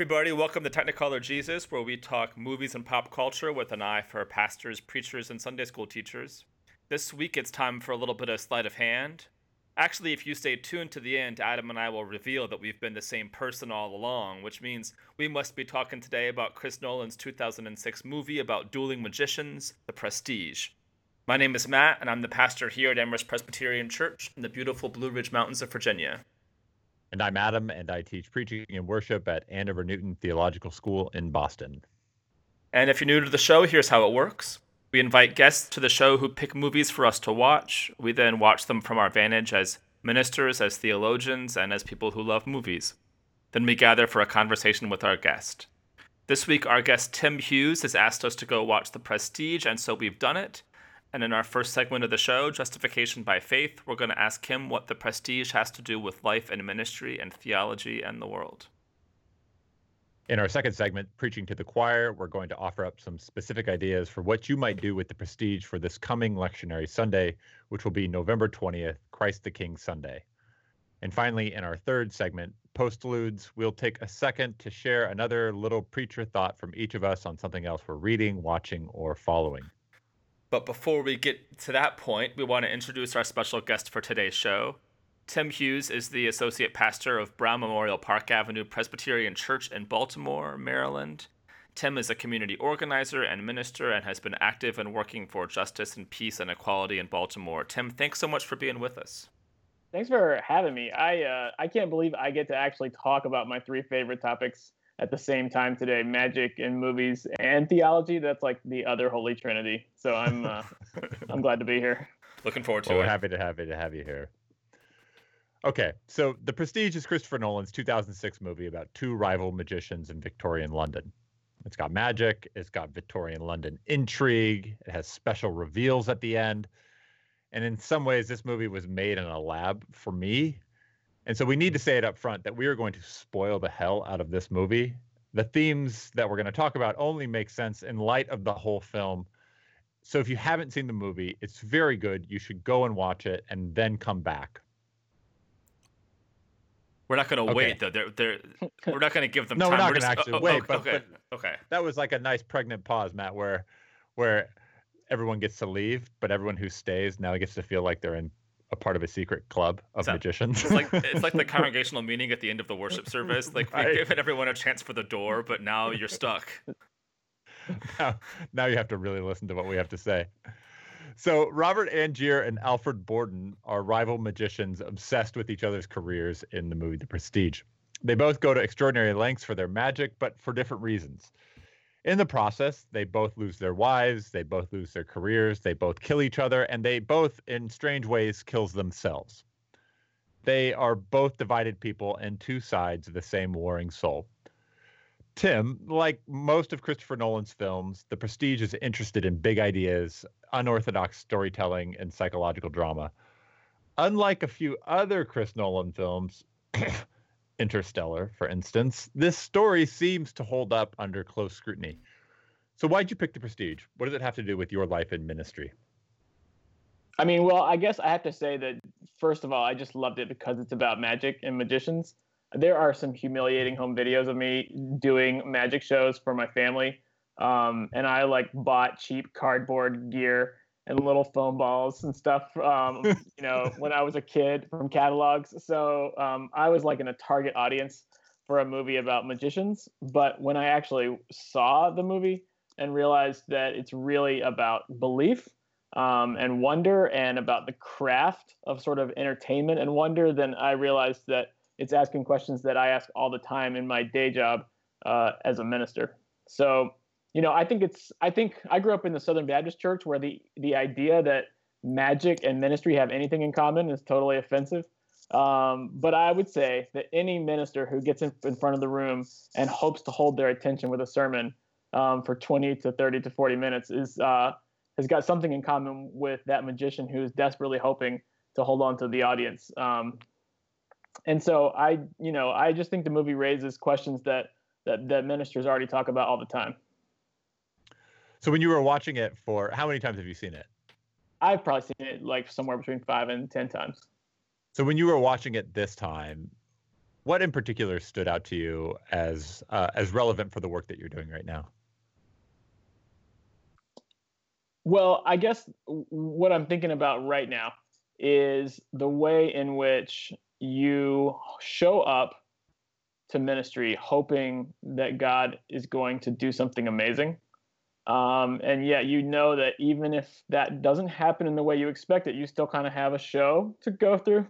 Everybody, welcome to Technicolor Jesus, where we talk movies and pop culture with an eye for pastors, preachers, and Sunday school teachers. This week, it's time for a little bit of sleight of hand. Actually, if you stay tuned to the end, Adam and I will reveal that we've been the same person all along, which means we must be talking today about Chris Nolan's 2006 movie about dueling magicians, The Prestige. My name is Matt, and I'm the pastor here at Amherst Presbyterian Church in the beautiful Blue Ridge Mountains of Virginia. And I'm Adam, and I teach preaching and worship at Andover Newton Theological School in Boston. And if you're new to the show, here's how it works. We invite guests to the show who pick movies for us to watch. We then watch them from our vantage as ministers, as theologians, and as people who love movies. Then we gather for a conversation with our guest. This week, our guest Tim Hughes has asked us to go watch The Prestige, and so we've done it. And in our first segment of the show, Justification by Faith, we're going to ask him what the prestige has to do with life and ministry and theology and the world. In our second segment, Preaching to the Choir, we're going to offer up some specific ideas for what you might do with the prestige for this coming lectionary Sunday, which will be November 20th, Christ the King Sunday. And finally, in our third segment, Postludes, we'll take a second to share another little preacher thought from each of us on something else we're reading, watching, or following. But before we get to that point, we want to introduce our special guest for today's show. Tim Hughes is the associate pastor of Brown Memorial Park Avenue Presbyterian Church in Baltimore, Maryland. Tim is a community organizer and minister and has been active in working for justice and peace and equality in Baltimore. Tim, thanks so much for being with us. Thanks for having me. I uh, I can't believe I get to actually talk about my three favorite topics at the same time today magic and movies and theology that's like the other holy trinity. So i'm uh, i'm glad to be here. Looking forward to well, it. we're happy to happy to have you here. Okay so the prestige is christopher nolan's 2006 movie about two rival magicians in victorian london. It's got magic it's got victorian london intrigue it has special reveals at the end and in some ways this movie was made in a lab for me and so we need to say it up front that we are going to spoil the hell out of this movie. The themes that we're going to talk about only make sense in light of the whole film. So if you haven't seen the movie, it's very good. You should go and watch it and then come back. We're not going to okay. wait though. They're, they're, we're not going to give them. no, time. we're not going to actually oh, oh, wait. Oh, but, okay, but okay. That was like a nice pregnant pause, Matt, where where everyone gets to leave, but everyone who stays now gets to feel like they're in a part of a secret club of magicians. It's like it's like the congregational meeting at the end of the worship service. Like we've given everyone a chance for the door, but now you're stuck. Now, now you have to really listen to what we have to say. So Robert Angier and Alfred Borden are rival magicians obsessed with each other's careers in the movie The Prestige. They both go to extraordinary lengths for their magic, but for different reasons. In the process, they both lose their wives, they both lose their careers, they both kill each other, and they both, in strange ways, kills themselves. They are both divided people and two sides of the same warring soul. Tim, like most of Christopher Nolan's films, The Prestige is interested in big ideas, unorthodox storytelling, and psychological drama. Unlike a few other Chris Nolan films, Interstellar, for instance, this story seems to hold up under close scrutiny. So, why'd you pick the Prestige? What does it have to do with your life in ministry? I mean, well, I guess I have to say that first of all, I just loved it because it's about magic and magicians. There are some humiliating home videos of me doing magic shows for my family, um, and I like bought cheap cardboard gear and little foam balls and stuff. Um, you know, when I was a kid from catalogs. So um, I was like in a target audience for a movie about magicians. But when I actually saw the movie and realized that it's really about belief um, and wonder and about the craft of sort of entertainment and wonder, then I realized that it's asking questions that I ask all the time in my day job uh, as a minister. So you know, I think it's I think I grew up in the Southern Baptist Church where the the idea that magic and ministry have anything in common is totally offensive. Um, but I would say that any minister who gets in, in, front of the room and hopes to hold their attention with a sermon um, for 20 to 30 to 40 minutes is uh, has got something in common with that magician who is desperately hoping to hold on to the audience. Um, and so I, you know, I just think the movie raises questions that that, that ministers already talk about all the time. So when you were watching it for how many times have you seen it? I've probably seen it like somewhere between five and ten times. So when you were watching it this time, what in particular stood out to you as uh, as relevant for the work that you're doing right now? Well, I guess what I'm thinking about right now is the way in which you show up to ministry hoping that God is going to do something amazing. Um, and yet you know that even if that doesn't happen in the way you expect it, you still kind of have a show to go through.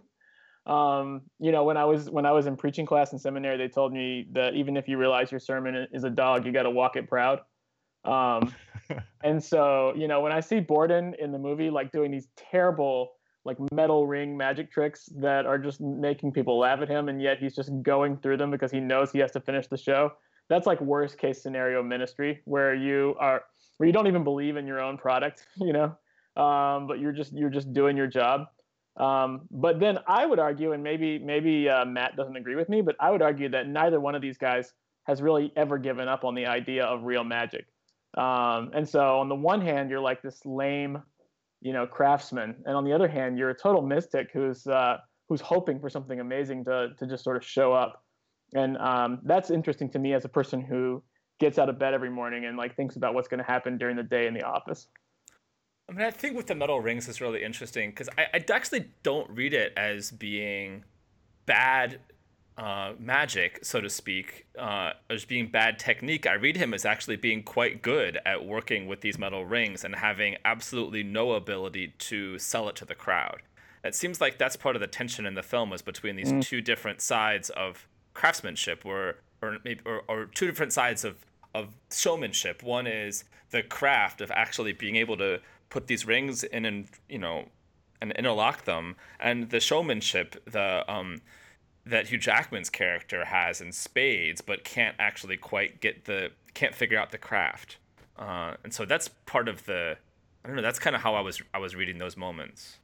Um, you know, when I was when I was in preaching class in seminary, they told me that even if you realize your sermon is a dog, you got to walk it proud. Um, and so, you know, when I see Borden in the movie, like doing these terrible, like metal ring magic tricks that are just making people laugh at him, and yet he's just going through them because he knows he has to finish the show. That's like worst case scenario ministry where you are, where you don't even believe in your own product, you know, um, but you're just you're just doing your job. Um, but then I would argue, and maybe maybe uh, Matt doesn't agree with me, but I would argue that neither one of these guys has really ever given up on the idea of real magic. Um, and so on the one hand, you're like this lame, you know, craftsman, and on the other hand, you're a total mystic who's uh, who's hoping for something amazing to to just sort of show up. And um, that's interesting to me as a person who gets out of bed every morning and like thinks about what's going to happen during the day in the office. I mean, I think with the metal rings is really interesting because I, I actually don't read it as being bad uh, magic, so to speak, uh, as being bad technique. I read him as actually being quite good at working with these metal rings and having absolutely no ability to sell it to the crowd. It seems like that's part of the tension in the film was between these mm. two different sides of craftsmanship, or or maybe or, or two different sides of of showmanship. One is the craft of actually being able to put these rings in and you know and interlock them, and the showmanship, the um that Hugh Jackman's character has in spades, but can't actually quite get the can't figure out the craft. Uh, and so that's part of the I don't know. That's kind of how I was I was reading those moments.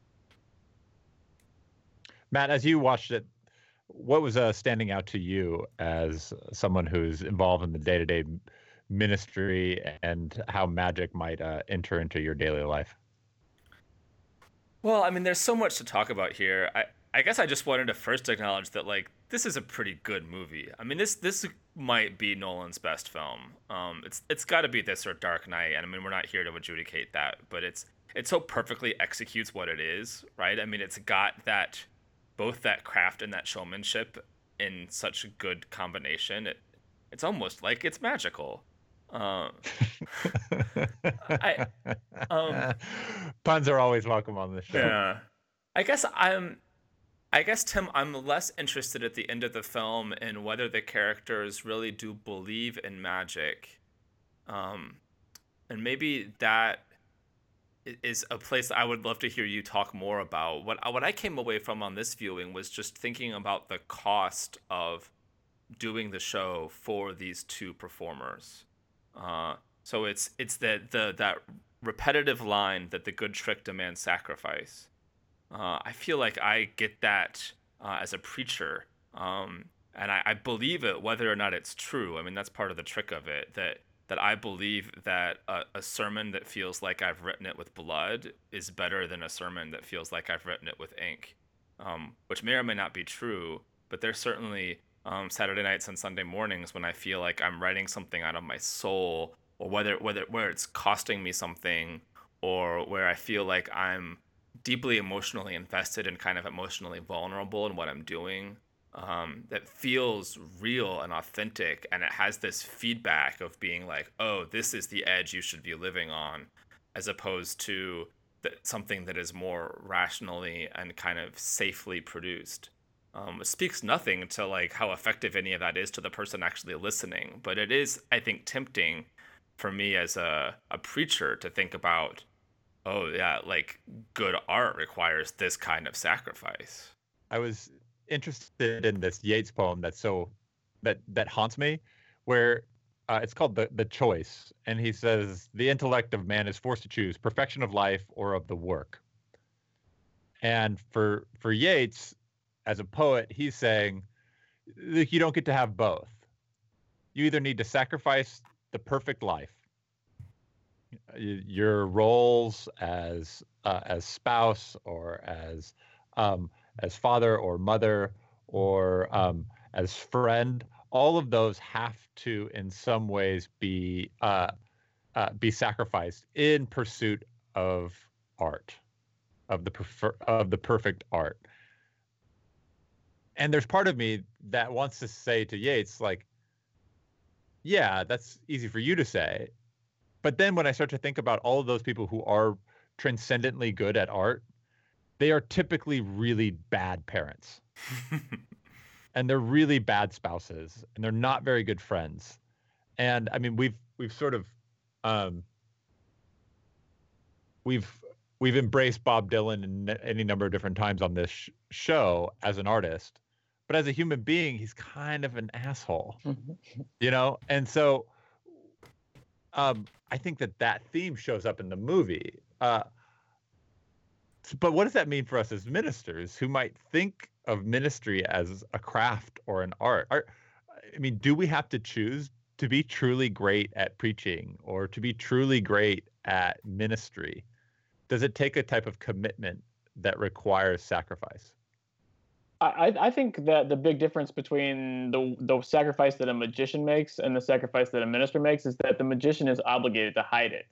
Matt, as you watched it, what was uh, standing out to you as someone who's involved in the day to day ministry and how magic might uh, enter into your daily life? Well, I mean, there's so much to talk about here. I, I guess I just wanted to first acknowledge that like this is a pretty good movie. I mean this this might be Nolan's best film. Um, it's it's got to be this or Dark Knight, and I mean we're not here to adjudicate that, but it's it so perfectly executes what it is, right? I mean it's got that both that craft and that showmanship in such a good combination. It it's almost like it's magical. Um, I, um, Puns are always welcome on this show. Yeah, I guess I'm I guess Tim, I'm less interested at the end of the film in whether the characters really do believe in magic, um, and maybe that is a place I would love to hear you talk more about. What what I came away from on this viewing was just thinking about the cost of doing the show for these two performers. Uh, so it's it's the the that repetitive line that the good trick demands sacrifice uh, I feel like I get that uh, as a preacher, um, and I, I, believe it whether or not it's true. I mean, that's part of the trick of it. That that I believe that a, a, sermon that feels like I've written it with blood is better than a sermon that feels like I've written it with ink, um, which may or may not be true. But there's certainly um, Saturday nights and Sunday mornings when I feel like I'm writing something out of my soul, or whether whether where it's costing me something, or where I feel like I'm deeply emotionally invested and kind of emotionally vulnerable in what I'm doing. Um, that feels real and authentic, and it has this feedback of being like, "Oh, this is the edge you should be living on," as opposed to something that is more rationally and kind of safely produced. Um, it speaks nothing to like how effective any of that is to the person actually listening, but it is, I think, tempting for me as a, a preacher to think about oh yeah, like good art requires this kind of sacrifice. I was interested in this Yeats poem that's so that that haunts me, where uh, it's called the the choice, and he says the intellect of man is forced to choose perfection of life or of the work. And for for Yeats, as a poet, he's saying, you don't get to have both. You either need to sacrifice the perfect life your roles as uh, as spouse or as um, as father or mother or um, as friend, all of those have to, in some ways, be uh, uh, be sacrificed in pursuit of art, of the prefer- of the perfect art. And there's part of me that wants to say to Yeats, like, yeah, that's easy for you to say. But then when I start to think about all of those people who are transcendently good at art, they are typically really bad parents. and they're really bad spouses and they're not very good friends. And I mean we've we've sort of um we've we've embraced Bob Dylan in any number of different times on this sh- show as an artist, but as a human being, he's kind of an asshole, you know. And so, um, I think that that theme shows up in the movie. Uh, but what does that mean for us as ministers who might think of ministry as a craft or an art? Are, I mean, do we have to choose to be truly great at preaching or to be truly great at ministry? Does it take a type of commitment that requires sacrifice? I, I think that the big difference between the the sacrifice that a magician makes and the sacrifice that a minister makes is that the magician is obligated to hide it.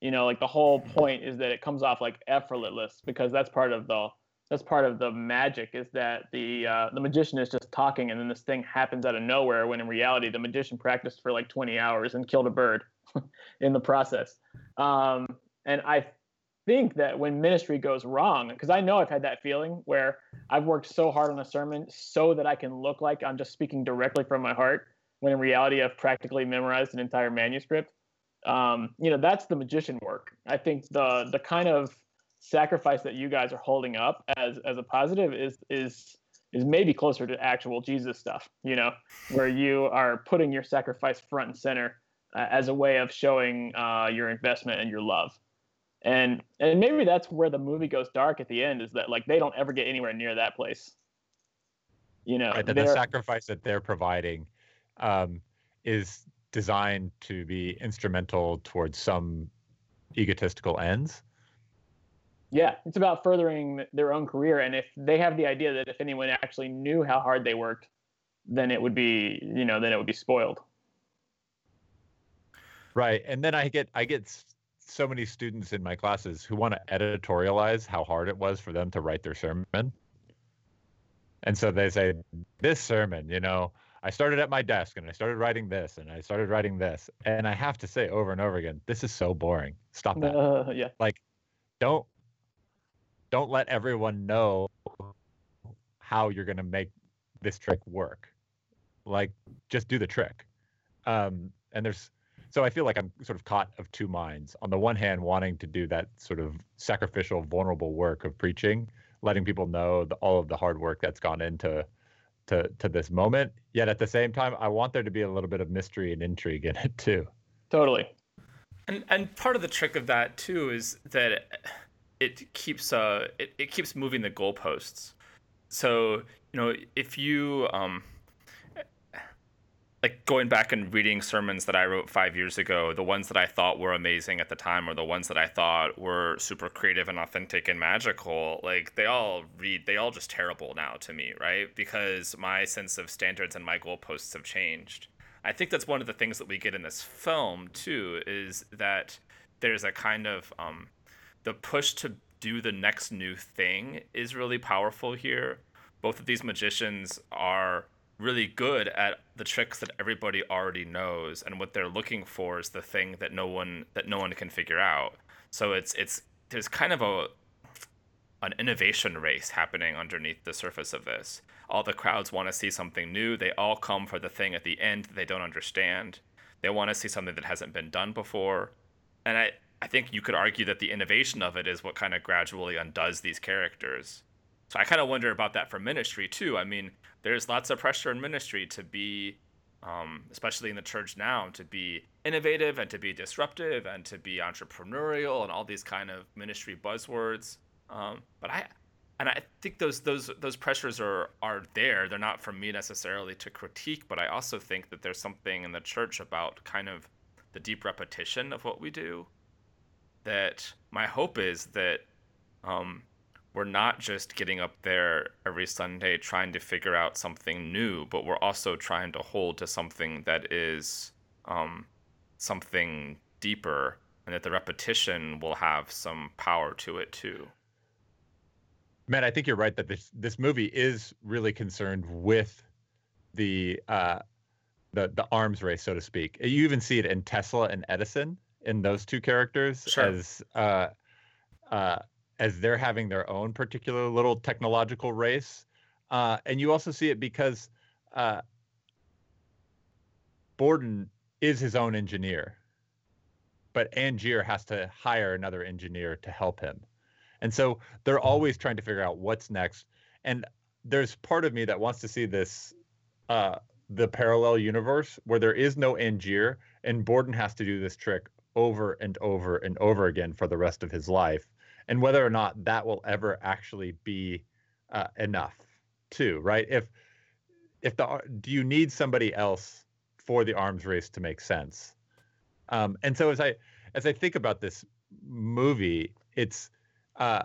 You know, like the whole point is that it comes off like effortless because that's part of the that's part of the magic is that the uh, the magician is just talking and then this thing happens out of nowhere when in reality the magician practiced for like 20 hours and killed a bird in the process. Um, and I think that when ministry goes wrong, because I know I've had that feeling where I've worked so hard on a sermon so that I can look like I'm just speaking directly from my heart, when in reality I've practically memorized an entire manuscript. Um, you know, that's the magician work. I think the the kind of sacrifice that you guys are holding up as as a positive is is is maybe closer to actual Jesus stuff. You know, where you are putting your sacrifice front and center uh, as a way of showing uh, your investment and your love and and maybe that's where the movie goes dark at the end is that like they don't ever get anywhere near that place you know right, the sacrifice that they're providing um, is designed to be instrumental towards some egotistical ends yeah it's about furthering their own career and if they have the idea that if anyone actually knew how hard they worked then it would be you know then it would be spoiled right and then i get i get so many students in my classes who want to editorialize how hard it was for them to write their sermon. And so they say, This sermon, you know, I started at my desk and I started writing this and I started writing this. And I have to say over and over again, this is so boring. Stop that. Uh, yeah. Like, don't don't let everyone know how you're gonna make this trick work. Like, just do the trick. Um, and there's so I feel like I'm sort of caught of two minds. On the one hand, wanting to do that sort of sacrificial, vulnerable work of preaching, letting people know the, all of the hard work that's gone into to to this moment. Yet at the same time, I want there to be a little bit of mystery and intrigue in it too. Totally. And and part of the trick of that too is that it keeps uh it, it keeps moving the goalposts. So you know if you um like going back and reading sermons that I wrote five years ago, the ones that I thought were amazing at the time, or the ones that I thought were super creative and authentic and magical, like they all read, they all just terrible now to me, right? Because my sense of standards and my goalposts have changed. I think that's one of the things that we get in this film too, is that there's a kind of um, the push to do the next new thing is really powerful here. Both of these magicians are really good at the tricks that everybody already knows and what they're looking for is the thing that no one that no one can figure out. So it's it's there's kind of a an innovation race happening underneath the surface of this. All the crowds want to see something new. They all come for the thing at the end that they don't understand. They want to see something that hasn't been done before. And i i think you could argue that the innovation of it is what kind of gradually undoes these characters. So I kind of wonder about that for ministry too. I mean, there's lots of pressure in ministry to be, um, especially in the church now, to be innovative and to be disruptive and to be entrepreneurial and all these kind of ministry buzzwords. Um, but I, and I think those those those pressures are are there. They're not for me necessarily to critique, but I also think that there's something in the church about kind of the deep repetition of what we do. That my hope is that um, we're not just getting up there every Sunday trying to figure out something new, but we're also trying to hold to something that is um, something deeper, and that the repetition will have some power to it too. Man, I think you're right that this this movie is really concerned with the uh, the the arms race, so to speak. You even see it in Tesla and Edison in those two characters Sure. as uh, uh, as they're having their own particular little technological race, uh, and you also see it because uh, Borden is his own engineer, but Angier has to hire another engineer to help him, and so they're always trying to figure out what's next. And there's part of me that wants to see this uh, the parallel universe where there is no Angier and Borden has to do this trick over and over and over again for the rest of his life, and whether or not that will ever actually be uh, enough, too, right? If if the do you need somebody else for the arms race to make sense? Um, and so as I as I think about this movie, it's uh,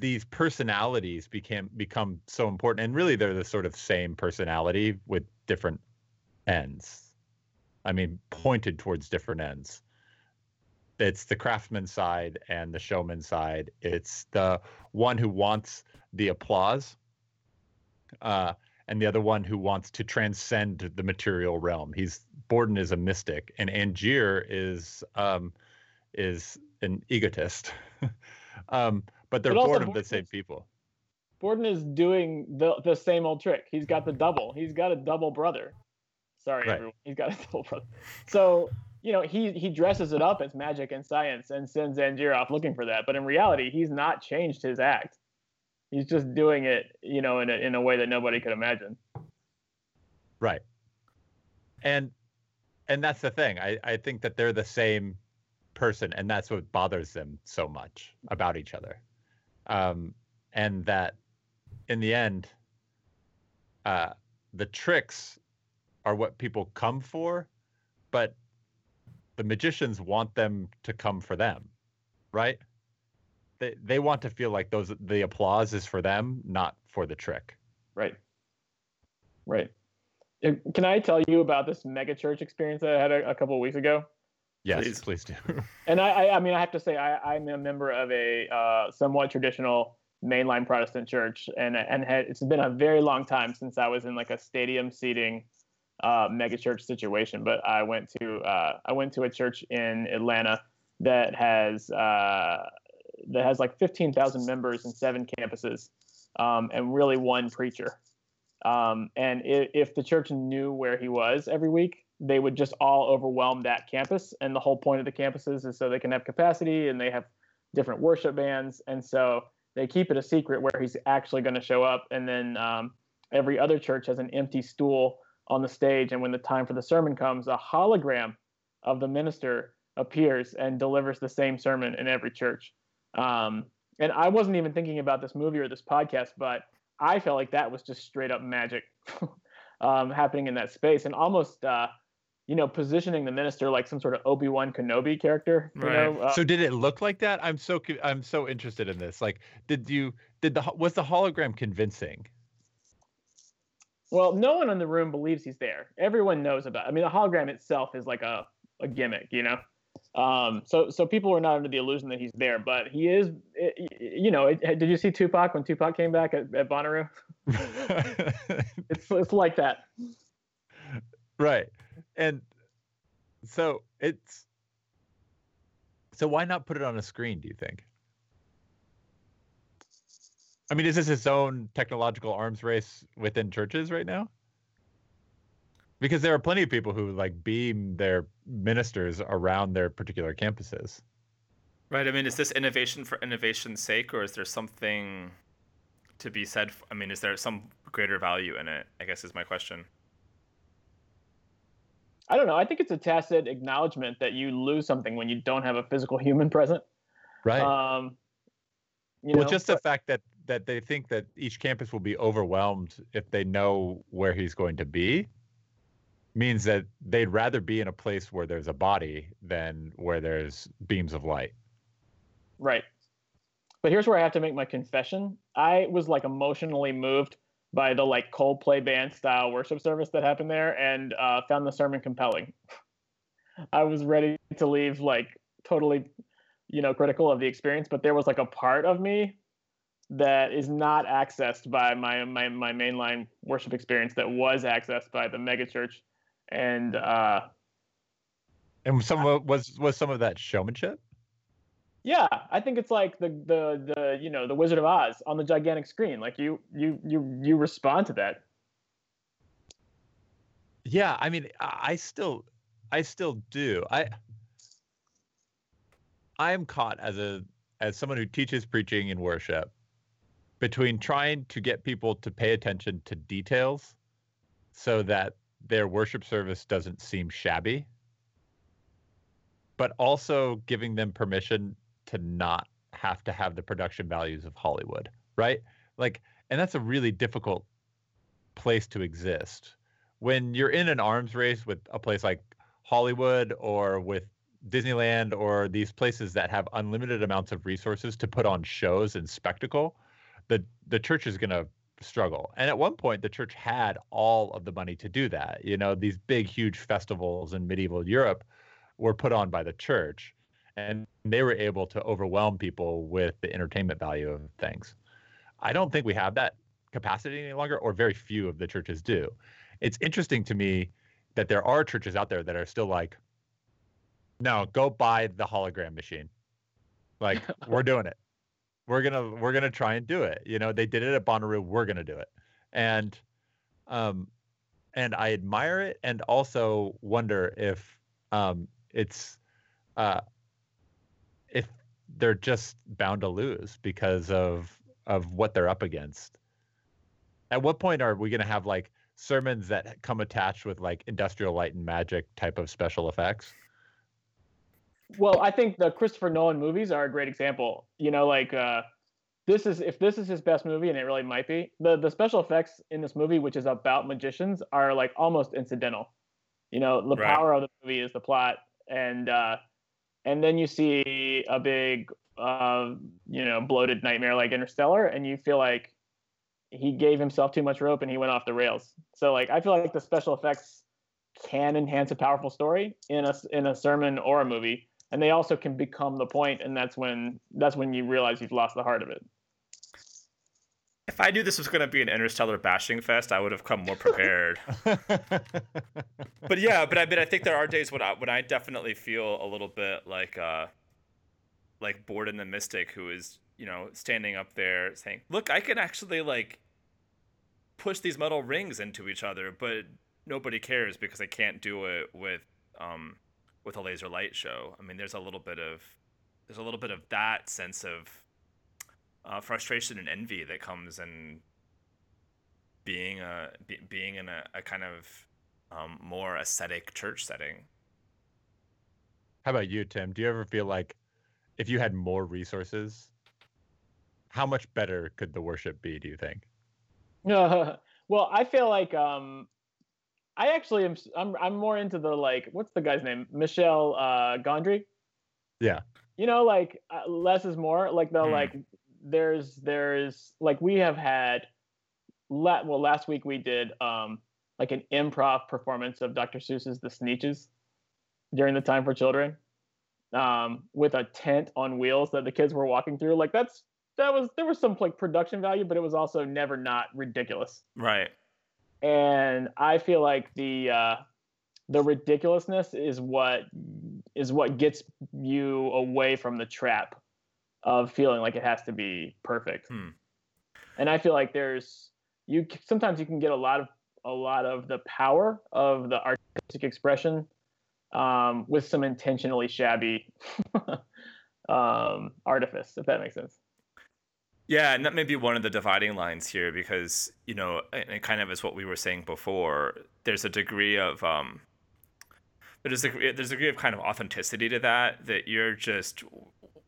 these personalities became become so important and really they're the sort of same personality with different ends i mean pointed towards different ends it's the craftsman side and the showman side it's the one who wants the applause uh, and the other one who wants to transcend the material realm he's borden is a mystic and angier is um, is an egotist um, but they're But born of the same people Borden is doing the the same old trick. He's got the double. He's got a double brother. Sorry, Right. everyone. He's got a double brother. So you know he he dresses it up as magic and science and sends Angier off looking for that. But in reality, he's not changed his act. He's just doing it, you know, in a in a way that nobody could imagine. Right. And and that's the thing. I, I think that they're the same person and that's what bothers them so much about each other. Um and that in the end uh the tricks are what people come for, but the magicians want them to come for them. Right? They they want to feel like those the applause is for them, not for the trick. Right. Right. Can I tell you about this mega church experience that I had a, a couple of weeks ago? Yes, Please. please do. And I, I, I mean, I have to say, I, I'm a member of a uh, somewhat traditional mainline Protestant church, and and had, it's been a very long time since I was in like a stadium seating uh, mega church situation. But I went to uh, I went to a church in Atlanta that has uh, that has like 15,000 members and seven campuses, um, and really one preacher. Um, and i if the church knew where he was every week, they would just all overwhelm that campus. And the whole point of the campuses is so they can have capacity and they have different worship bands. And so they keep it a secret where he's actually going to show up. And then um, every other church has an empty stool on the stage. And when the time for the sermon comes, a hologram of the minister appears and delivers the same sermon in every church. Um, and I wasn't even thinking about this movie or this podcast, but I felt like that was just straight up magic um, happening in that space and almost, uh, you know, positioning the minister like some sort of Obi Wan Kenobi character. You Right. know, uh, so did it look like that? I'm so I'm so interested in this. Like, did you did the was the hologram convincing? Well, no one in the room believes he's there. Everyone knows about. I mean, the hologram itself is like a, a gimmick, you know. Um, so so people are not under the illusion that he's there, but he is. i- You know, it, did you see Tupac when Tupac came back at, at Bonnaroo? It's it's like that. right, and so it's so why not put it on a screen? Do you think? I mean, is this its own technological arms race within churches right now? Because there are plenty of people who like beam their ministers around their particular campuses. Right. I mean, is this innovation for innovation's sake, or is there something to be said? I mean, is there some greater value in it? I guess is my question. I don't know. I think it's a tacit acknowledgement that you lose something when you don't have a physical human present. Right. Um, you well, know, just the fact that that they think that each campus will be overwhelmed if they know where he's going to be means that they'd rather be in a place where there's a body than where there's beams of light. right. But here's where I have to make my confession. I was like emotionally moved by the like Coldplay band style worship service that happened there, and uh, found the sermon compelling. I was ready to leave like totally, you know, critical of the experience, but there was like a part of me that is not accessed by my my my mainline worship experience that was accessed by the megachurch, and uh, and some of was was some of that showmanship. Yeah, I think it's like the the the you know the Wizard of Oz on the gigantic screen. Like you you you you respond to that. Yeah, I mean, I still I still do. I I am caught as a as someone who teaches preaching and worship between trying to get people to pay attention to details so that their worship service doesn't seem shabby but also giving them permission to not have to have the production values of Hollywood, right? Like and that's a really difficult place to exist. When you're in an arms race with a place like Hollywood or with Disneyland or these places that have unlimited amounts of resources to put on shows and spectacle, the the church is going to struggle. And at one point the church had all of the money to do that. You know, these big huge festivals in medieval Europe were put on by the church and they were able to overwhelm people with the entertainment value of things. I don't think we have that capacity any longer or very few of the churches do. It's interesting to me that there are churches out there that are still like no, go buy the hologram machine. Like we're doing it we're gonna we're gonna try and do it. You know, they did it at Bonnaroo. We're gonna do it, and um, and I admire it, and also wonder if um, it's uh, if they're just bound to lose because of of what they're up against. At what point are we gonna have like sermons that come attached with like industrial light and magic type of special effects? Well, I think the Christopher Nolan movies are a great example. You know, like uh, this is if this is his best movie, and it really might be. The the special effects in this movie, which is about magicians, are like almost incidental. You know, the right. power of the movie is the plot, and uh, and then you see a big, uh, you know, bloated nightmare like Interstellar, and you feel like he gave himself too much rope and he went off the rails. So like, I feel like the special effects can enhance a powerful story in a in a sermon or a movie and they also can become the point and that's when that's when you realize you've lost the heart of it. If i knew this was going to be an interstellar bashing fest i would have come more prepared. But yeah but i mean i think there are days when i when i definitely feel a little bit like uh like Borden the mystic who is you know standing up there saying look i can actually like push these metal rings into each other but nobody cares because i can't do it with um with a laser light show. I mean, there's a little bit of there's a little bit of that sense of uh, frustration and envy that comes in being a be, being in a, a kind of um, more ascetic church setting. How about you, Tim? Do you ever feel like if you had more resources, how much better could the worship be? Do you think? Uh, well, I feel like um, I actually am. I'm. I'm more into the like. What's the guy's name? Michel uh, Gondry. Yeah. You know, like uh, less is more. Like the mm. like. There's there's like we have had. La- well, last week we did um like an improv performance of Dr. Seuss's The Sneetches during the time for children, um, with a tent on wheels that the kids were walking through. Like that's that was there was some like production value, but it was also never not ridiculous. Right and I feel like the uh, the ridiculousness is what is what gets you away from the trap of feeling like it has to be perfect. Hmm. And I feel like there's you sometimes you can get a lot of a lot of the power of the artistic expression um, with some intentionally shabby um, artifice, if that makes sense. Yeah, and that may be one of the dividing lines here because, you know, it kind of is what we were saying before. There's a degree of um there's a there's a degree of kind of authenticity to that that you're just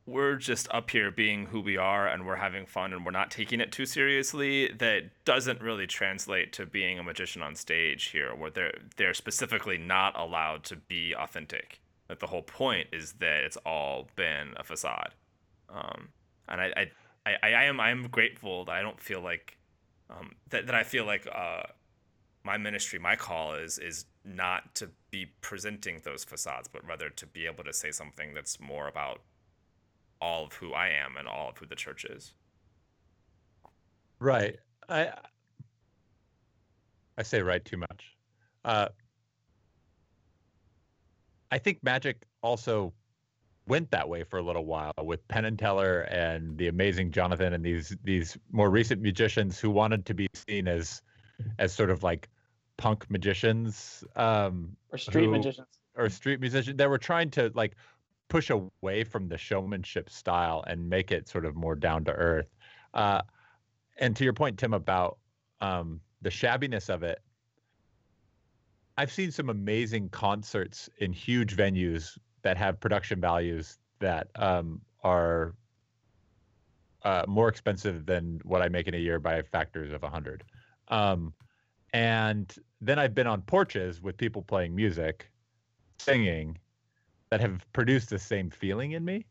we're just up here being who we are and we're having fun and we're not taking it too seriously. That doesn't really translate to being a magician on stage here where they're they're specifically not allowed to be authentic. That the whole point is that it's all been a facade. Um, and I, I I, I, am I am grateful that I don't feel like um, that, that I feel like uh, my ministry, my call is is not to be presenting those facades, but rather to be able to say something that's more about all of who I am and all of who the church is. Right. I I say right too much. Uh, I think magic also went that way for a little while with Penn and Teller and the amazing Jonathan and these these more recent musicians who wanted to be seen as as sort of like punk magicians um, or street who, magicians or street musicians. They were trying to like push away from the showmanship style and make it sort of more down to earth. Uh, and to your point, Tim, about um, the shabbiness of it, I've seen some amazing concerts in huge venues that have production values that um, are uh, more expensive than what I make in a year by factors of 100. Um, and then I've been on porches with people playing music, singing, that have produced the same feeling in me.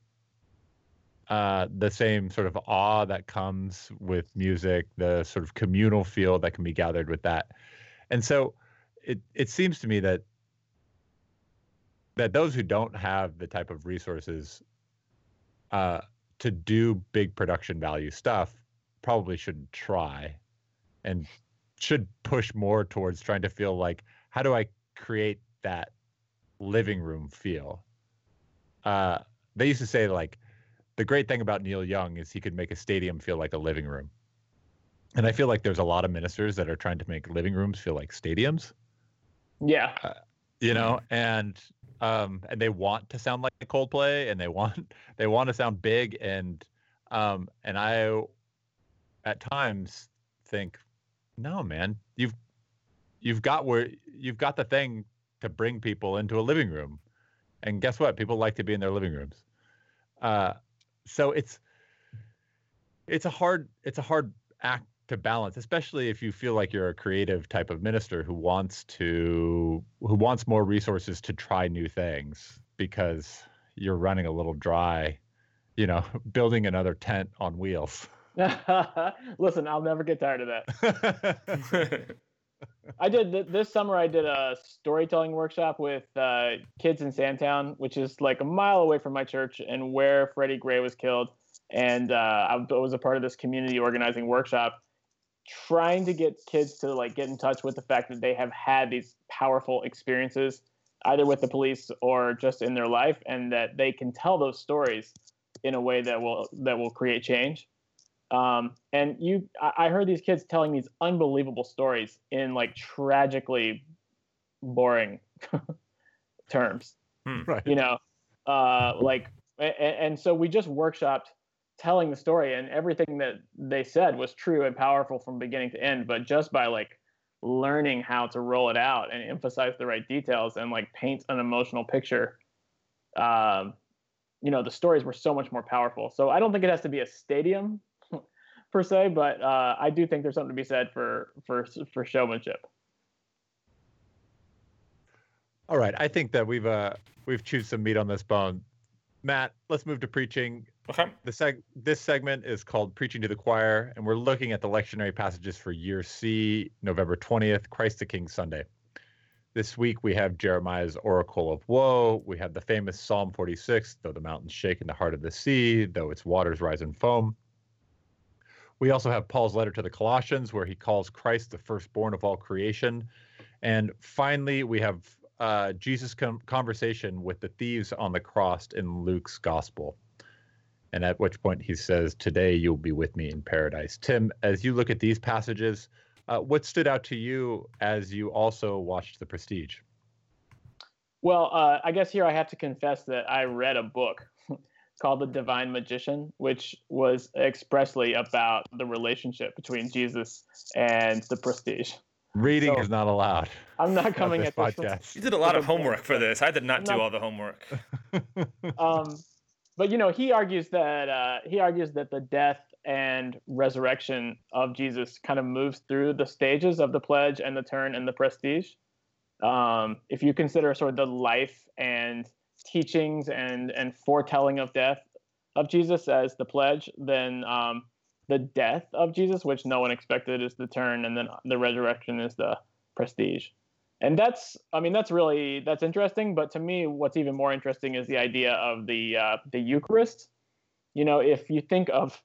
Uh, the same sort of awe that comes with music, the sort of communal feel that can be gathered with that. And so it it seems to me that that those who don't have the type of resources uh, to do big production value stuff probably shouldn't try and should push more towards trying to feel like how do I create that living room feel? Uh, they used to say like the great thing about Neil Young is he could make a stadium feel like a living room. And I feel like there's a lot of ministers that are trying to make living rooms feel like stadiums. Yeah. Uh, you know, and um, and they want to sound like Coldplay, and they want they want to sound big, and um, and I at times think, no, man, you've you've got where you've got the thing to bring people into a living room, and guess what? People like to be in their living rooms. Uh, so it's it's a hard it's a hard act to balance, especially if you feel like you're a creative type of minister who wants to who wants more resources to try new things because you're running a little dry, you know, building another tent on wheels. Listen, I'll never get tired of that. I did this summer. I did a storytelling workshop with uh, kids in Sandtown, which is like a mile away from my church and where Freddie Gray was killed. And uh, I was a part of this community organizing workshop trying to get kids to like get in touch with the fact that they have had these powerful experiences either with the police or just in their life and that they can tell those stories in a way that will that will create change. Um, and you i heard these kids telling these unbelievable stories in like tragically boring terms. Hmm. right. You know uh, like and, and so we just workshopped telling the story and everything that they said was true and powerful from beginning to end but just by like learning how to roll it out and emphasize the right details and like paint an emotional picture um, you know the stories were so much more powerful. So i don't think it has to be a stadium per se but uh, i do think there's something to be said for for for showmanship. All right. I think that we've uh we've chewed some meat on this bone. Matt let's move to preaching Okay. The seg- this segment is called Preaching to the Choir, and we're looking at the lectionary passages for year C, November 20th, Christ the King Sunday. This week we have Jeremiah's Oracle of Woe. We have the famous Psalm 46, though the mountains shake in the heart of the sea, though its waters rise in foam. We also have Paul's letter to the Colossians, where he calls Christ the firstborn of all creation. And finally, we have uh, Jesus' com- conversation with the thieves on the cross in Luke's gospel and at which point he says, Today you'll be with me in paradise. Tim, as you look at these passages, uh, what stood out to you as you also watched The Prestige? Well, uh, I guess here I have to confess that I read a book called The Divine Magician, which was expressly about the relationship between Jesus and The Prestige. Reading so, is not allowed. I'm not coming at this podcast. You did a lot of homework for this. I did not do all the homework. um, but you know, he argues that uh, he argues that the death and resurrection of Jesus kind of moves through the stages of the pledge and the turn and the prestige. Um, if you consider sort of the life and teachings and and foretelling of death of Jesus as the pledge then um, the death of Jesus, which no one expected is the turn, and then the resurrection is the prestige. And that's, I mean, that's really that's interesting. But to me, what's even more interesting is the idea of the uh, the Eucharist. You know, if you think of,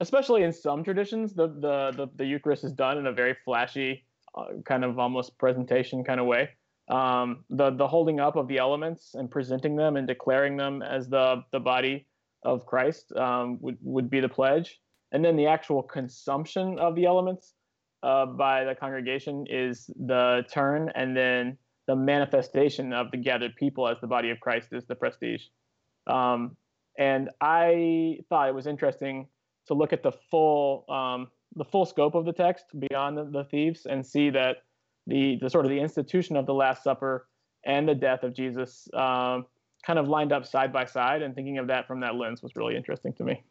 especially in some traditions, the the the, the Eucharist is done in a very flashy, uh, kind of almost presentation kind of way. Um, the the holding up of the elements and presenting them and declaring them as the the body of Christ um, would would be the pledge and then the actual consumption of the elements uh, by the congregation is the turn, and then the manifestation of the gathered people as the body of Christ is the prestige. Um, and I thought it was interesting to look at the full um, the full scope of the text beyond the, the thieves and see that the the sort of the institution of the Last Supper and the death of Jesus um, kind of lined up side by side, and thinking of that from that lens was really interesting to me.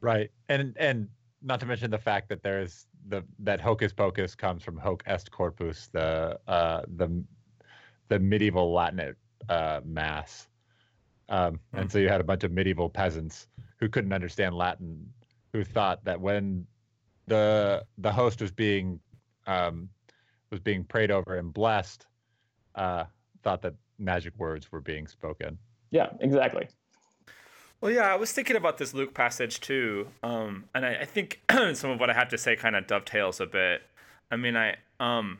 Right. And and not to mention the fact that there's the that hocus pocus comes from hoc est corpus, the uh the the medieval Latin uh, mass. Um, and hmm. so you had a bunch of medieval peasants who couldn't understand Latin, who thought that when the the host was being um, was being prayed over and blessed, uh, thought that magic words were being spoken. Yeah, exactly. Well, yeah, I was thinking about this Luke passage too, um, and I, I think some of what I have to say kind of dovetails a bit. I mean, I um,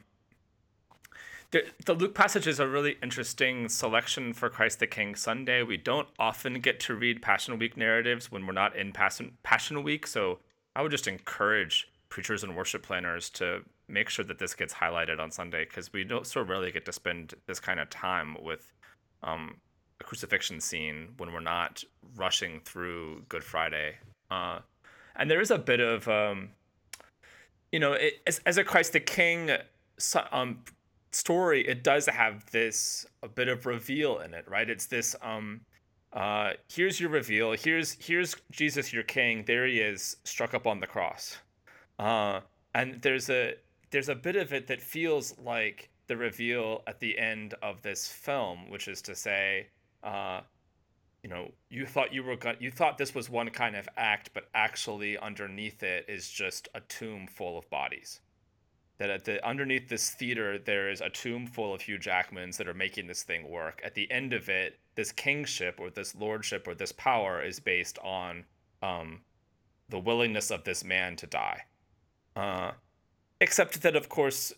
the, the Luke passage is a really interesting selection for Christ the King Sunday. We don't often get to read Passion Week narratives when we're not in Passion Passion Week, so I would just encourage preachers and worship planners to make sure that this gets highlighted on Sunday because we don't so rarely get to spend this kind of time with um, a crucifixion scene when we're not rushing through Good Friday. Uh, and there is a bit of, um, you know, it, as, as a Christ the King um, story, it does have this a bit of reveal in it, right? It's this. Um, uh, here's your reveal. Here's here's Jesus, your King. There he is, struck up on the cross. Uh, and there's a there's a bit of it that feels like the reveal at the end of this film, which is to say, uh, you know, you thought you were going you thought this was one kind of act, but actually underneath it is just a tomb full of bodies. That at the underneath this theater there is a tomb full of Hugh Jackmans that are making this thing work. At the end of it, this kingship or this lordship or this power is based on um, the willingness of this man to die. Uh, except that, of course,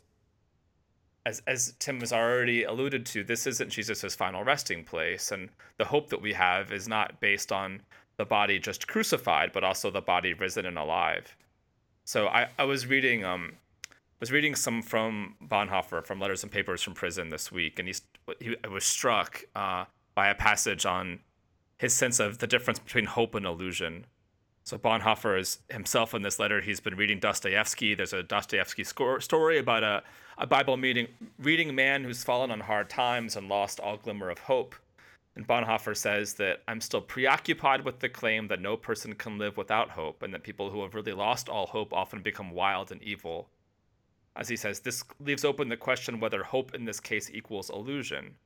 as as Tim has already alluded to, this isn't Jesus' final resting place, and the hope that we have is not based on the body just crucified, but also the body risen and alive. So I, I was reading um was reading some from Bonhoeffer from Letters and Papers from Prison this week, and he I was struck uh, by a passage on his sense of the difference between hope and illusion. So Bonhoeffer is himself in this letter. He's been reading Dostoevsky. There's a Dostoevsky story about a, a Bible meeting, reading man who's fallen on hard times and lost all glimmer of hope. And Bonhoeffer says that I'm still preoccupied with the claim that no person can live without hope, and that people who have really lost all hope often become wild and evil. As he says, this leaves open the question whether hope in this case equals illusion.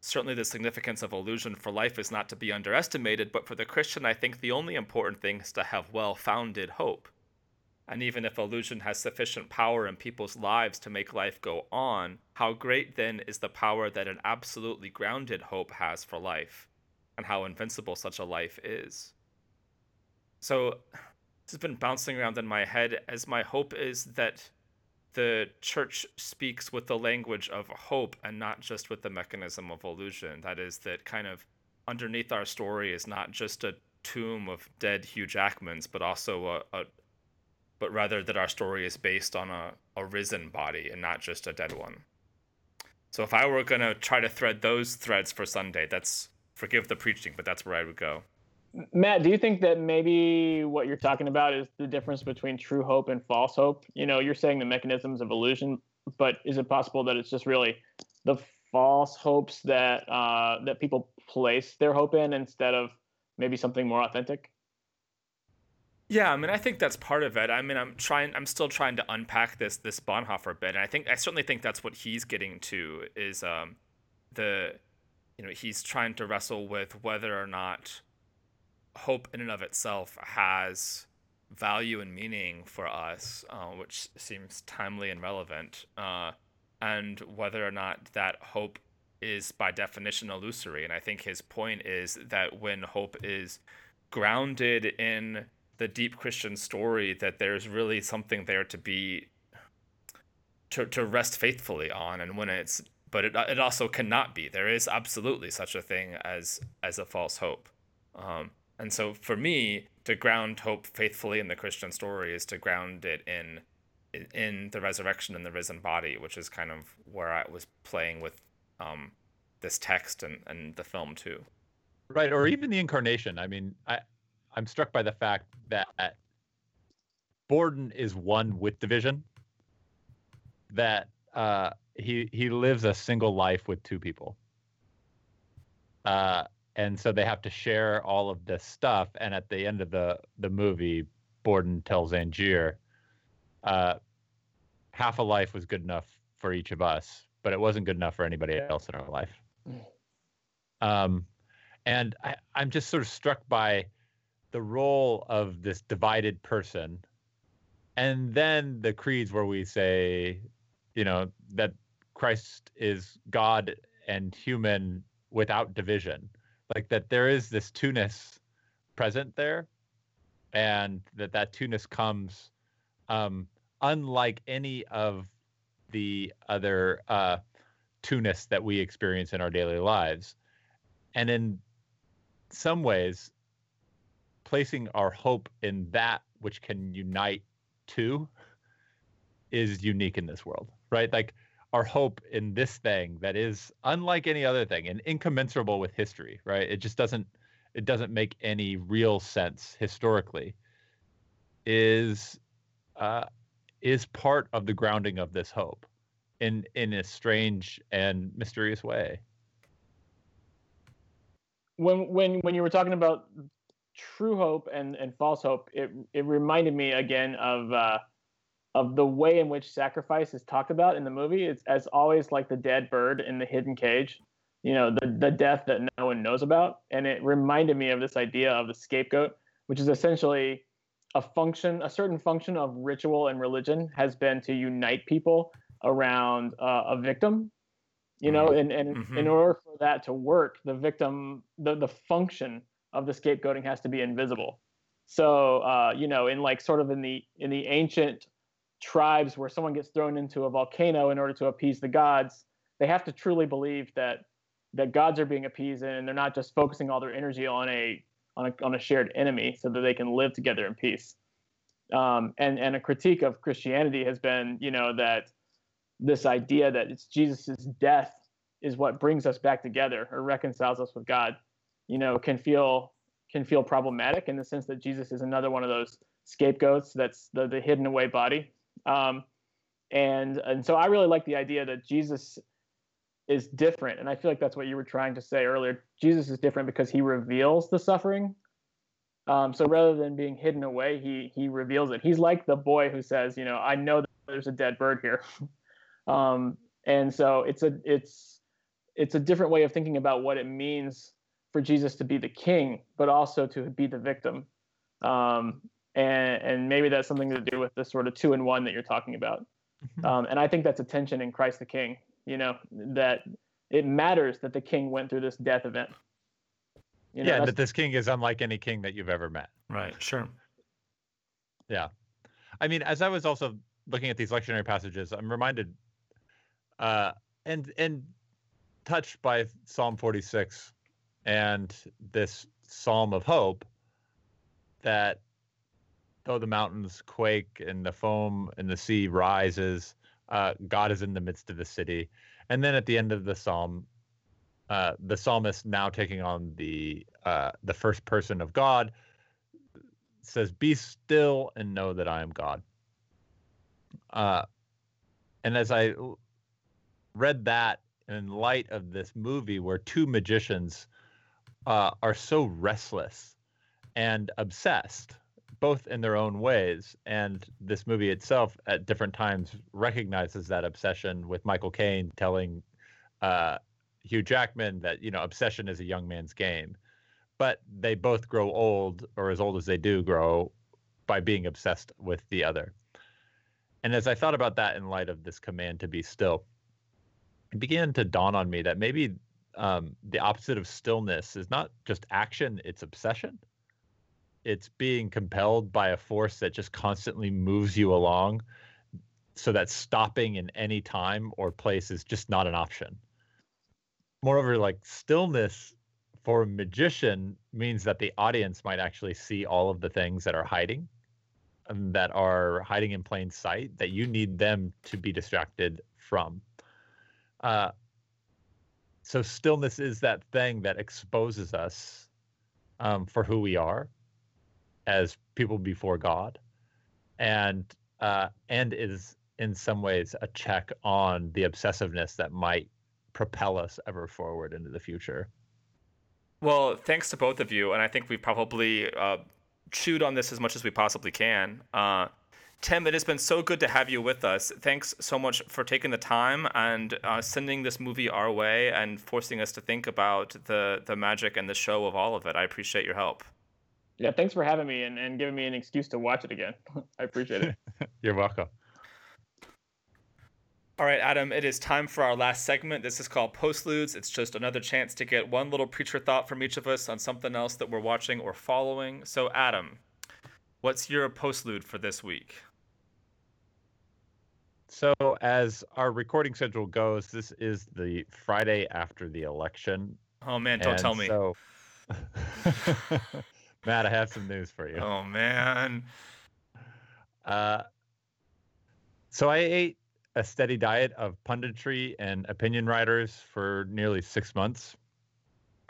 Certainly, the significance of illusion for life is not to be underestimated, but for the Christian, I think the only important thing is to have well founded hope. And even if illusion has sufficient power in people's lives to make life go on, how great then is the power that an absolutely grounded hope has for life, and how invincible such a life is. So, this has been bouncing around in my head as my hope is that the church speaks with the language of hope and not just with the mechanism of illusion. That is, that kind of underneath our story is not just a tomb of dead Hugh Jackmans, but also a, a but rather that our story is based on a, a risen body and not just a dead one. So if I were gonna try to thread those threads for Sunday, that's forgive the preaching, but that's where I would go. Matt, do you think that maybe what you're talking about is the difference between true hope and false hope? You know, you're saying the mechanisms of illusion, but is it possible that it's just really the false hopes that uh, that people place their hope in instead of maybe something more authentic? Yeah, I mean, I think that's part of it. I mean, I'm trying, I'm still trying to unpack this this Bonhoeffer bit, and I think I certainly think that's what he's getting to is um, the you know he's trying to wrestle with whether or not hope in and of itself has value and meaning for us, uh, which seems timely and relevant, uh, and whether or not that hope is by definition illusory. And I think his point is that when hope is grounded in the deep Christian story, that there's really something there to be to, to rest faithfully on, and when it's but it, it also cannot be. There is absolutely such a thing as as a false hope. Um, and so for me, to ground hope faithfully in the Christian story is to ground it in in the resurrection and the risen body, which is kind of where I was playing with um, this text and, and the film too. Right, or even the incarnation. I mean, I I'm struck by the fact that Borden is one with the vision. That uh, he he lives a single life with two people. Uh, and so they have to share all of this stuff. And at the end of the the movie, Borden tells Angier, uh, half a life was good enough for each of us, but it wasn't good enough for anybody else in our life. Mm. Um, and I, I'm just sort of struck by the role of this divided person, and then the creeds where we say, you know, that Christ is God and human without division like that there is this two-ness present there and that that two-ness comes um, unlike any of the other uh, two-ness that we experience in our daily lives. And in some ways placing our hope in that which can unite two is unique in this world right? Like our hope in this thing that is unlike any other thing and incommensurable with history, right? It just doesn't it doesn't make any real sense historically. Is uh, is part of the grounding of this hope in in a strange and mysterious way. When when when you were talking about true hope and and false hope, it it reminded me again of uh, of the way in which sacrifice is talked about in the movie. It's as always like the dead bird in the hidden cage, you know, the the death that no one knows about. And it reminded me of this idea of the scapegoat, which is essentially a function, a certain function of ritual and religion has been to unite people around uh, a victim. You know, and, and mm-hmm. in order for that to work, the victim, the, the function of the scapegoating has to be invisible. So, uh, you know, in like sort of in the in the ancient tribes where someone gets thrown into a volcano in order to appease the gods, they have to truly believe that that gods are being appeased and they're not just focusing all their energy on a on a, on a shared enemy so that they can live together in peace. Um, and and a critique of Christianity has been, you know, that this idea that it's Jesus's death is what brings us back together or reconciles us with God, you know, can feel can feel problematic in the sense that Jesus is another one of those scapegoats that's the, the hidden away body um, and and so I really like the idea that Jesus is different, and I feel like that's what you were trying to say earlier. Jesus is different because he reveals the suffering. Um, so rather than being hidden away, he he reveals it. He's like the boy who says, you know, I know there's a dead bird here, um, and so it's a it's it's a different way of thinking about what it means for Jesus to be the king, but also to be the victim. Um, and and maybe that's something to do with the sort of two and one that you're talking about. Mm-hmm. Um, and I think that's a tension in Christ the King. You know that it matters that the King went through this death event. You know, yeah, that this king is unlike any king that you've ever met. Right. Sure. Yeah, I mean, as I was also looking at these lectionary passages, I'm reminded, uh, and and touched by Psalm 46 and this Psalm of hope that though the mountains quake and the foam and the sea rises, uh, God is in the midst of the city. And then at the end of the psalm, uh, the psalmist, now taking on the uh, the first person of God, says, "Be still and know that I am God." Uh, and as I read that in light of this movie, where two magicians uh, are so restless and obsessed both in their own ways. And this movie itself, at different times, recognizes that obsession with Michael Caine telling uh, Hugh Jackman that you know obsession is a young man's game, but they both grow old or as old as they do grow by being obsessed with the other. And as I thought about that in light of this command to be still, it began to dawn on me that maybe um, the opposite of stillness is not just action, it's obsession. It's being compelled by a force that just constantly moves you along so that stopping in any time or place is just not an option. Moreover, like stillness for a magician means that the audience might actually see all of the things that are hiding and that are hiding in plain sight that you need them to be distracted from. Uh, so stillness is that thing that exposes us um, for who we are as people before God, and uh, and is in some ways a check on the obsessiveness that might propel us ever forward into the future. Well, thanks to both of you, and I think we've probably uh, chewed on this as much as we possibly can. Uh, Tim, it has been so good to have you with us. Thanks so much for taking the time and uh, sending this movie our way and forcing us to think about the the magic and the show of all of it. I appreciate your help. Yeah, thanks for having me and, and giving me an excuse to watch it again. I appreciate it. You're welcome. All right, Adam, it is time for our last segment. This is called Postludes. It's just another chance to get one little preacher thought from each of us on something else that we're watching or following. So, Adam, what's your postlude for this week? So, as our recording schedule goes, this is the Friday after the election. Oh, man, don't and tell me. So, Matt, I have some news for you. Oh, man. Uh, so, I ate a steady diet of punditry and opinion writers for nearly six months.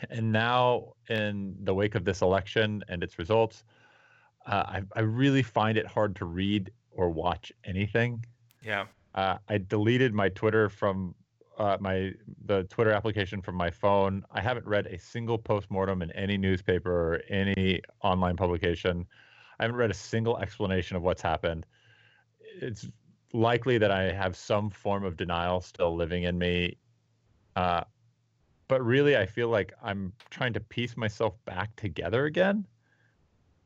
And now, in the wake of this election and its results, uh, I, I really find it hard to read or watch anything. Yeah. Uh, I deleted my Twitter from uh, my the Twitter application from my phone. I haven't read a single postmortem in any newspaper or any online publication. I haven't read a single explanation of what's happened. It's likely that I have some form of denial still living in me. Uh, but really, I feel like I'm trying to piece myself back together again.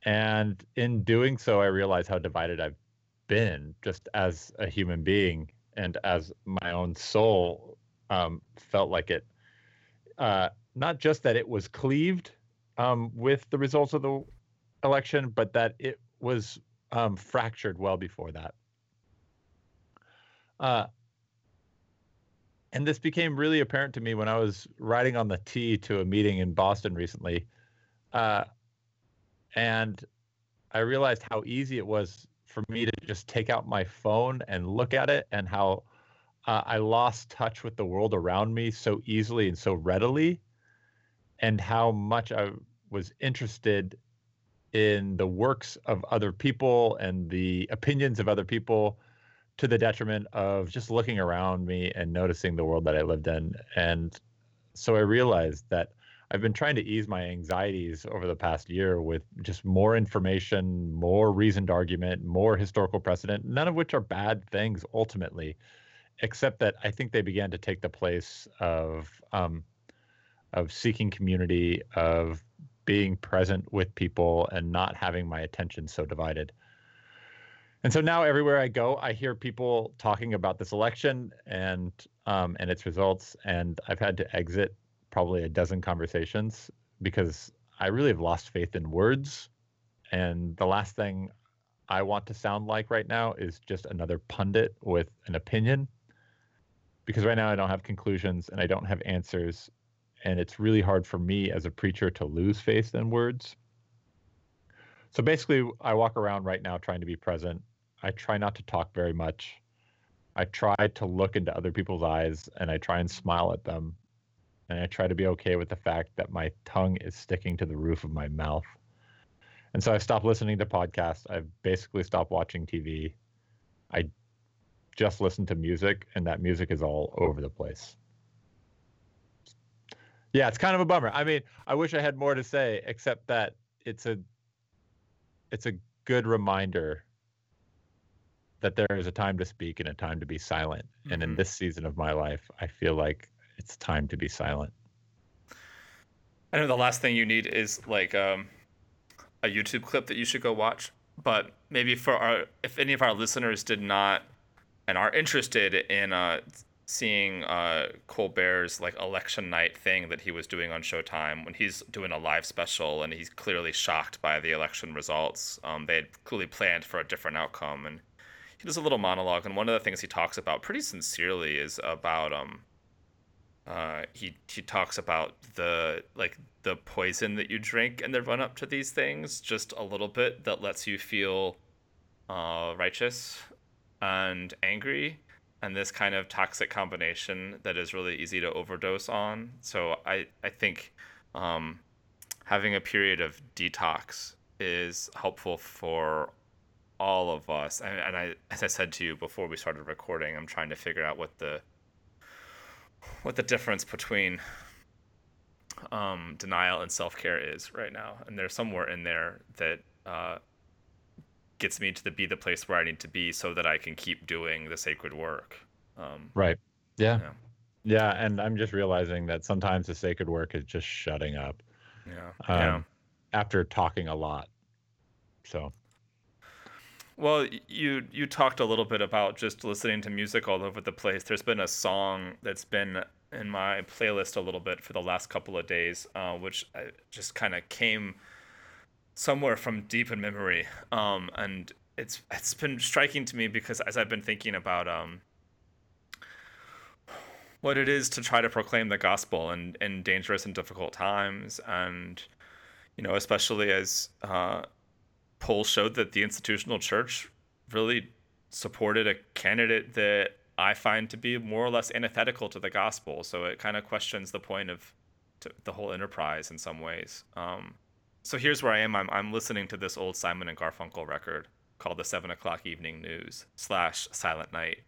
And in doing so, I realize how divided I've been just as a human being and as my own soul um, felt like it. Uh, not just that it was cleaved um, with the results of the election, but that it was um, fractured well before that. Uh, and this became really apparent to me when I was riding on the T to a meeting in Boston recently. Uh, and I realized how easy it was for me to just take out my phone and look at it, and how uh, I lost touch with the world around me so easily and so readily, and how much I was interested in the works of other people and the opinions of other people to the detriment of just looking around me and noticing the world that I lived in. And so I realized that I've been trying to ease my anxieties over the past year with just more information, more reasoned argument, more historical precedent, none of which are bad things ultimately, except that I think they began to take the place of um, of seeking community, of being present with people, and not having my attention so divided. And so now everywhere I go, I hear people talking about this election and um, and its results, and I've had to exit probably a dozen conversations because I really have lost faith in words. And the last thing I want to sound like right now is just another pundit with an opinion. Because right now I don't have conclusions and I don't have answers. And it's really hard for me as a preacher to lose faith in words. So basically, I walk around right now trying to be present I try not to talk very much. I try to look into other people's eyes and I try and smile at them. And I try to be okay with the fact that my tongue is sticking to the roof of my mouth. And so I stopped listening to podcasts. I've basically stopped watching TV. I just listen to music, and that music is all over the place. Yeah, it's kind of a bummer. I mean, I wish I had more to say, except that it's a it's a good reminder that there is a time to speak and a time to be silent. Mm-hmm. And in mm-hmm. this season of my life, I feel like it's time to be silent. I know the last thing you need is like um, a YouTube clip that you should go watch. But maybe for our, if any of our listeners did not and are interested in uh, seeing uh, Colbert's like election night thing that he was doing on Showtime when he's doing a live special and he's clearly shocked by the election results. Um, they had clearly planned for a different outcome, and he does a little monologue. And one of the things he talks about pretty sincerely is about um, uh, he he talks about the like the poison that you drink in the run up to these things, just a little bit that lets you feel uh, righteous and angry, and this kind of toxic combination that is really easy to overdose on. So I I think um, having a period of detox is helpful for all of us. And, and I, as I said to you before we started recording, I'm trying to figure out what the what the difference between um, denial and self care is right now, and there's somewhere in there that uh, gets me to the, be the place where I need to be, so that I can keep doing the sacred work. Um, right. Yeah. yeah. Yeah, and I'm just realizing that sometimes the sacred work is just shutting up. Yeah. Um, yeah. After talking a lot. So. Well, you you talked a little bit about just listening to music all over the place. There's been a song that's been in my playlist a little bit for the last couple of days, uh, which I just kind of came somewhere from deep in memory, um, and it's it's been striking to me because as I've been thinking about um, what it is to try to proclaim the gospel in, in dangerous and difficult times, and you know, especially as uh, polls showed that the institutional church really supported a candidate that I find to be more or less antithetical to the gospel. So it kind of questions the point of the whole enterprise in some ways. Um, so here's where I am. I'm, I'm listening to this old Simon and Garfunkel record called the Seven O'clock Evening News slash Silent Night.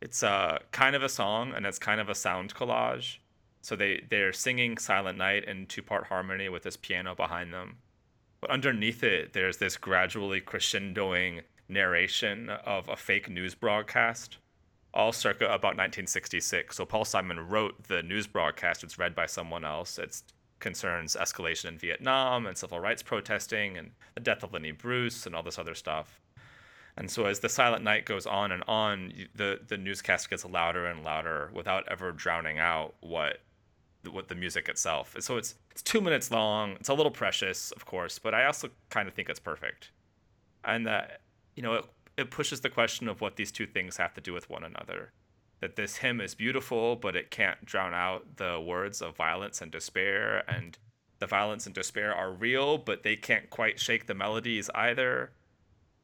It's uh, kind of a song and it's kind of a sound collage. So they, they're singing Silent Night in two part harmony with this piano behind them. But underneath it, there's this gradually crescendoing narration of a fake news broadcast, all circa about 1966. So Paul Simon wrote the news broadcast. It's read by someone else. It concerns escalation in Vietnam and civil rights protesting and the death of Lenny Bruce and all this other stuff. And so as the silent night goes on and on, the the newscast gets louder and louder without ever drowning out what what the music itself. So it's it's two minutes long. It's a little precious, of course, but I also kind of think it's perfect, and that you know it, it pushes the question of what these two things have to do with one another. That this hymn is beautiful, but it can't drown out the words of violence and despair, and the violence and despair are real, but they can't quite shake the melodies either.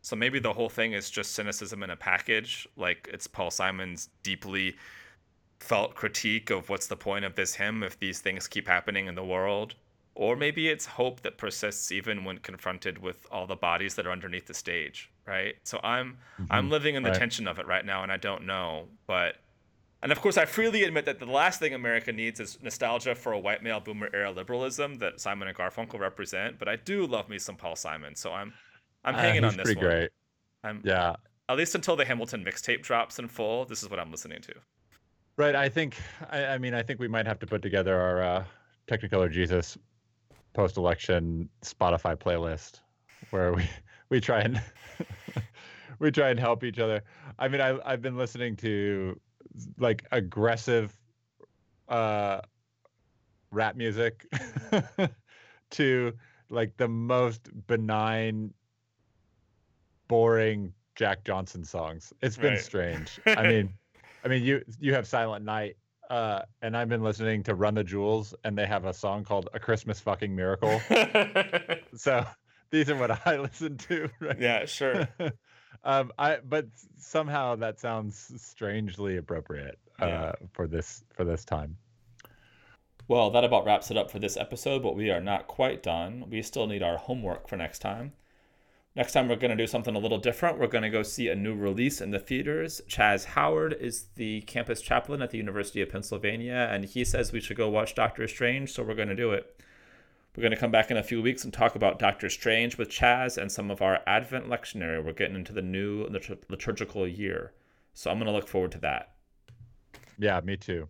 So maybe the whole thing is just cynicism in a package. Like it's Paul Simon's deeply felt critique of what's the point of this hymn if these things keep happening in the world. Or maybe it's hope that persists even when confronted with all the bodies that are underneath the stage, right? So I'm mm-hmm. I'm living in the right. tension of it right now and I don't know. But and of course I freely admit that the last thing America needs is nostalgia for a white male boomer era liberalism that Simon and Garfunkel represent, but I do love me some Paul Simon. So I'm I'm uh, hanging uh, on this pretty one. great. I'm yeah. At least until the Hamilton mixtape drops in full, this is what I'm listening to. Right. I think. I, I, mean, I think we might have to put together our uh, Technicolor Jesus post-election Spotify playlist, where we we try and we try and help each other. I mean, I I've been listening to like aggressive uh, rap music to like the most benign, boring Jack Johnson songs. It's been right. strange. I mean. I mean, you you have Silent Night, uh, and I've been listening to Run the Jewels, and they have a song called "A Christmas Fucking Miracle." so these are what I listen to. Right? Yeah, sure. Um, I but somehow that sounds strangely appropriate uh, yeah. for this for this time. Well, that about wraps it up for this episode, but we are not quite done. We still need our homework for next time. Next time, we're going to do something a little different. We're going to go see a new release in the theaters. Chaz Howard is the campus chaplain at the University of Pennsylvania, and he says we should go watch Doctor Strange, so we're going to do it. We're going to come back in a few weeks and talk about Doctor Strange with Chaz and some of our Advent lectionary. We're getting into the new liturgical year, so I'm going to look forward to that. Yeah, me too.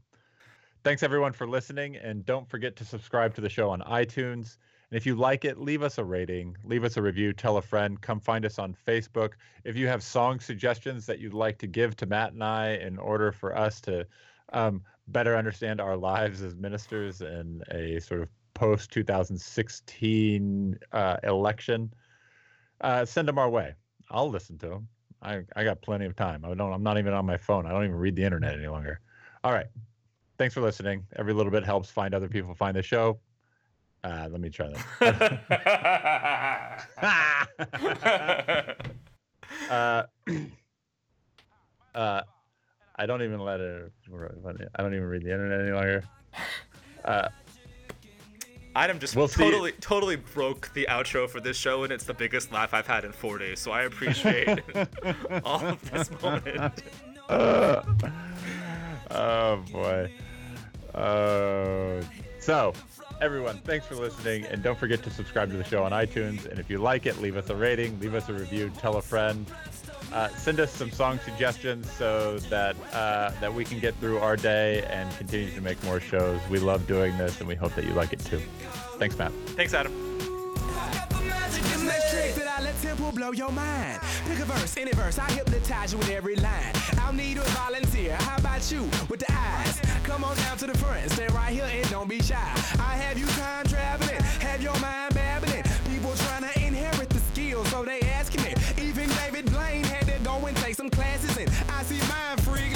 thanks everyone for listening, and don't forget to subscribe to the show on iTunes. And if you like it, leave us a rating, leave us a review, tell a friend, come find us on Facebook. If you have song suggestions that you'd like to give to Matt and I in order for us to um, better understand our lives as ministers in a sort of post 2016 uh, election, uh, send them our way. I'll listen to them. I, I got plenty of time. I don't. I'm not even on my phone. I don't even read the internet any longer. All right. Thanks for listening. Every little bit helps find other people find the show. Uh, let me try that. uh, uh, I don't even let it. I don't even read the internet any longer. Uh, Adam just We'll see. totally totally broke the outro for this show, and it's the biggest laugh I've had in four days. So I appreciate all of this moment. oh boy. Uh, so, everyone, thanks for listening, and don't forget to subscribe to the show on iTunes. And if you like it, leave us a rating, leave us a review, tell a friend. Uh, send us some song suggestions so that uh, that we can get through our day and continue to make more shows. We love doing this, and we hope that you like it too. Thanks, Matt. Thanks, Adam. This next trick that I let temple blow your mind. Pick a verse, any verse, I hypnotize you with every line. I'll need a volunteer. How about you with the eyes? Come on down to the front, stay right here and don't be shy. I have you time traveling, have your mind babbling. People trying to inherit the skills, so they some classes, and I see mind freak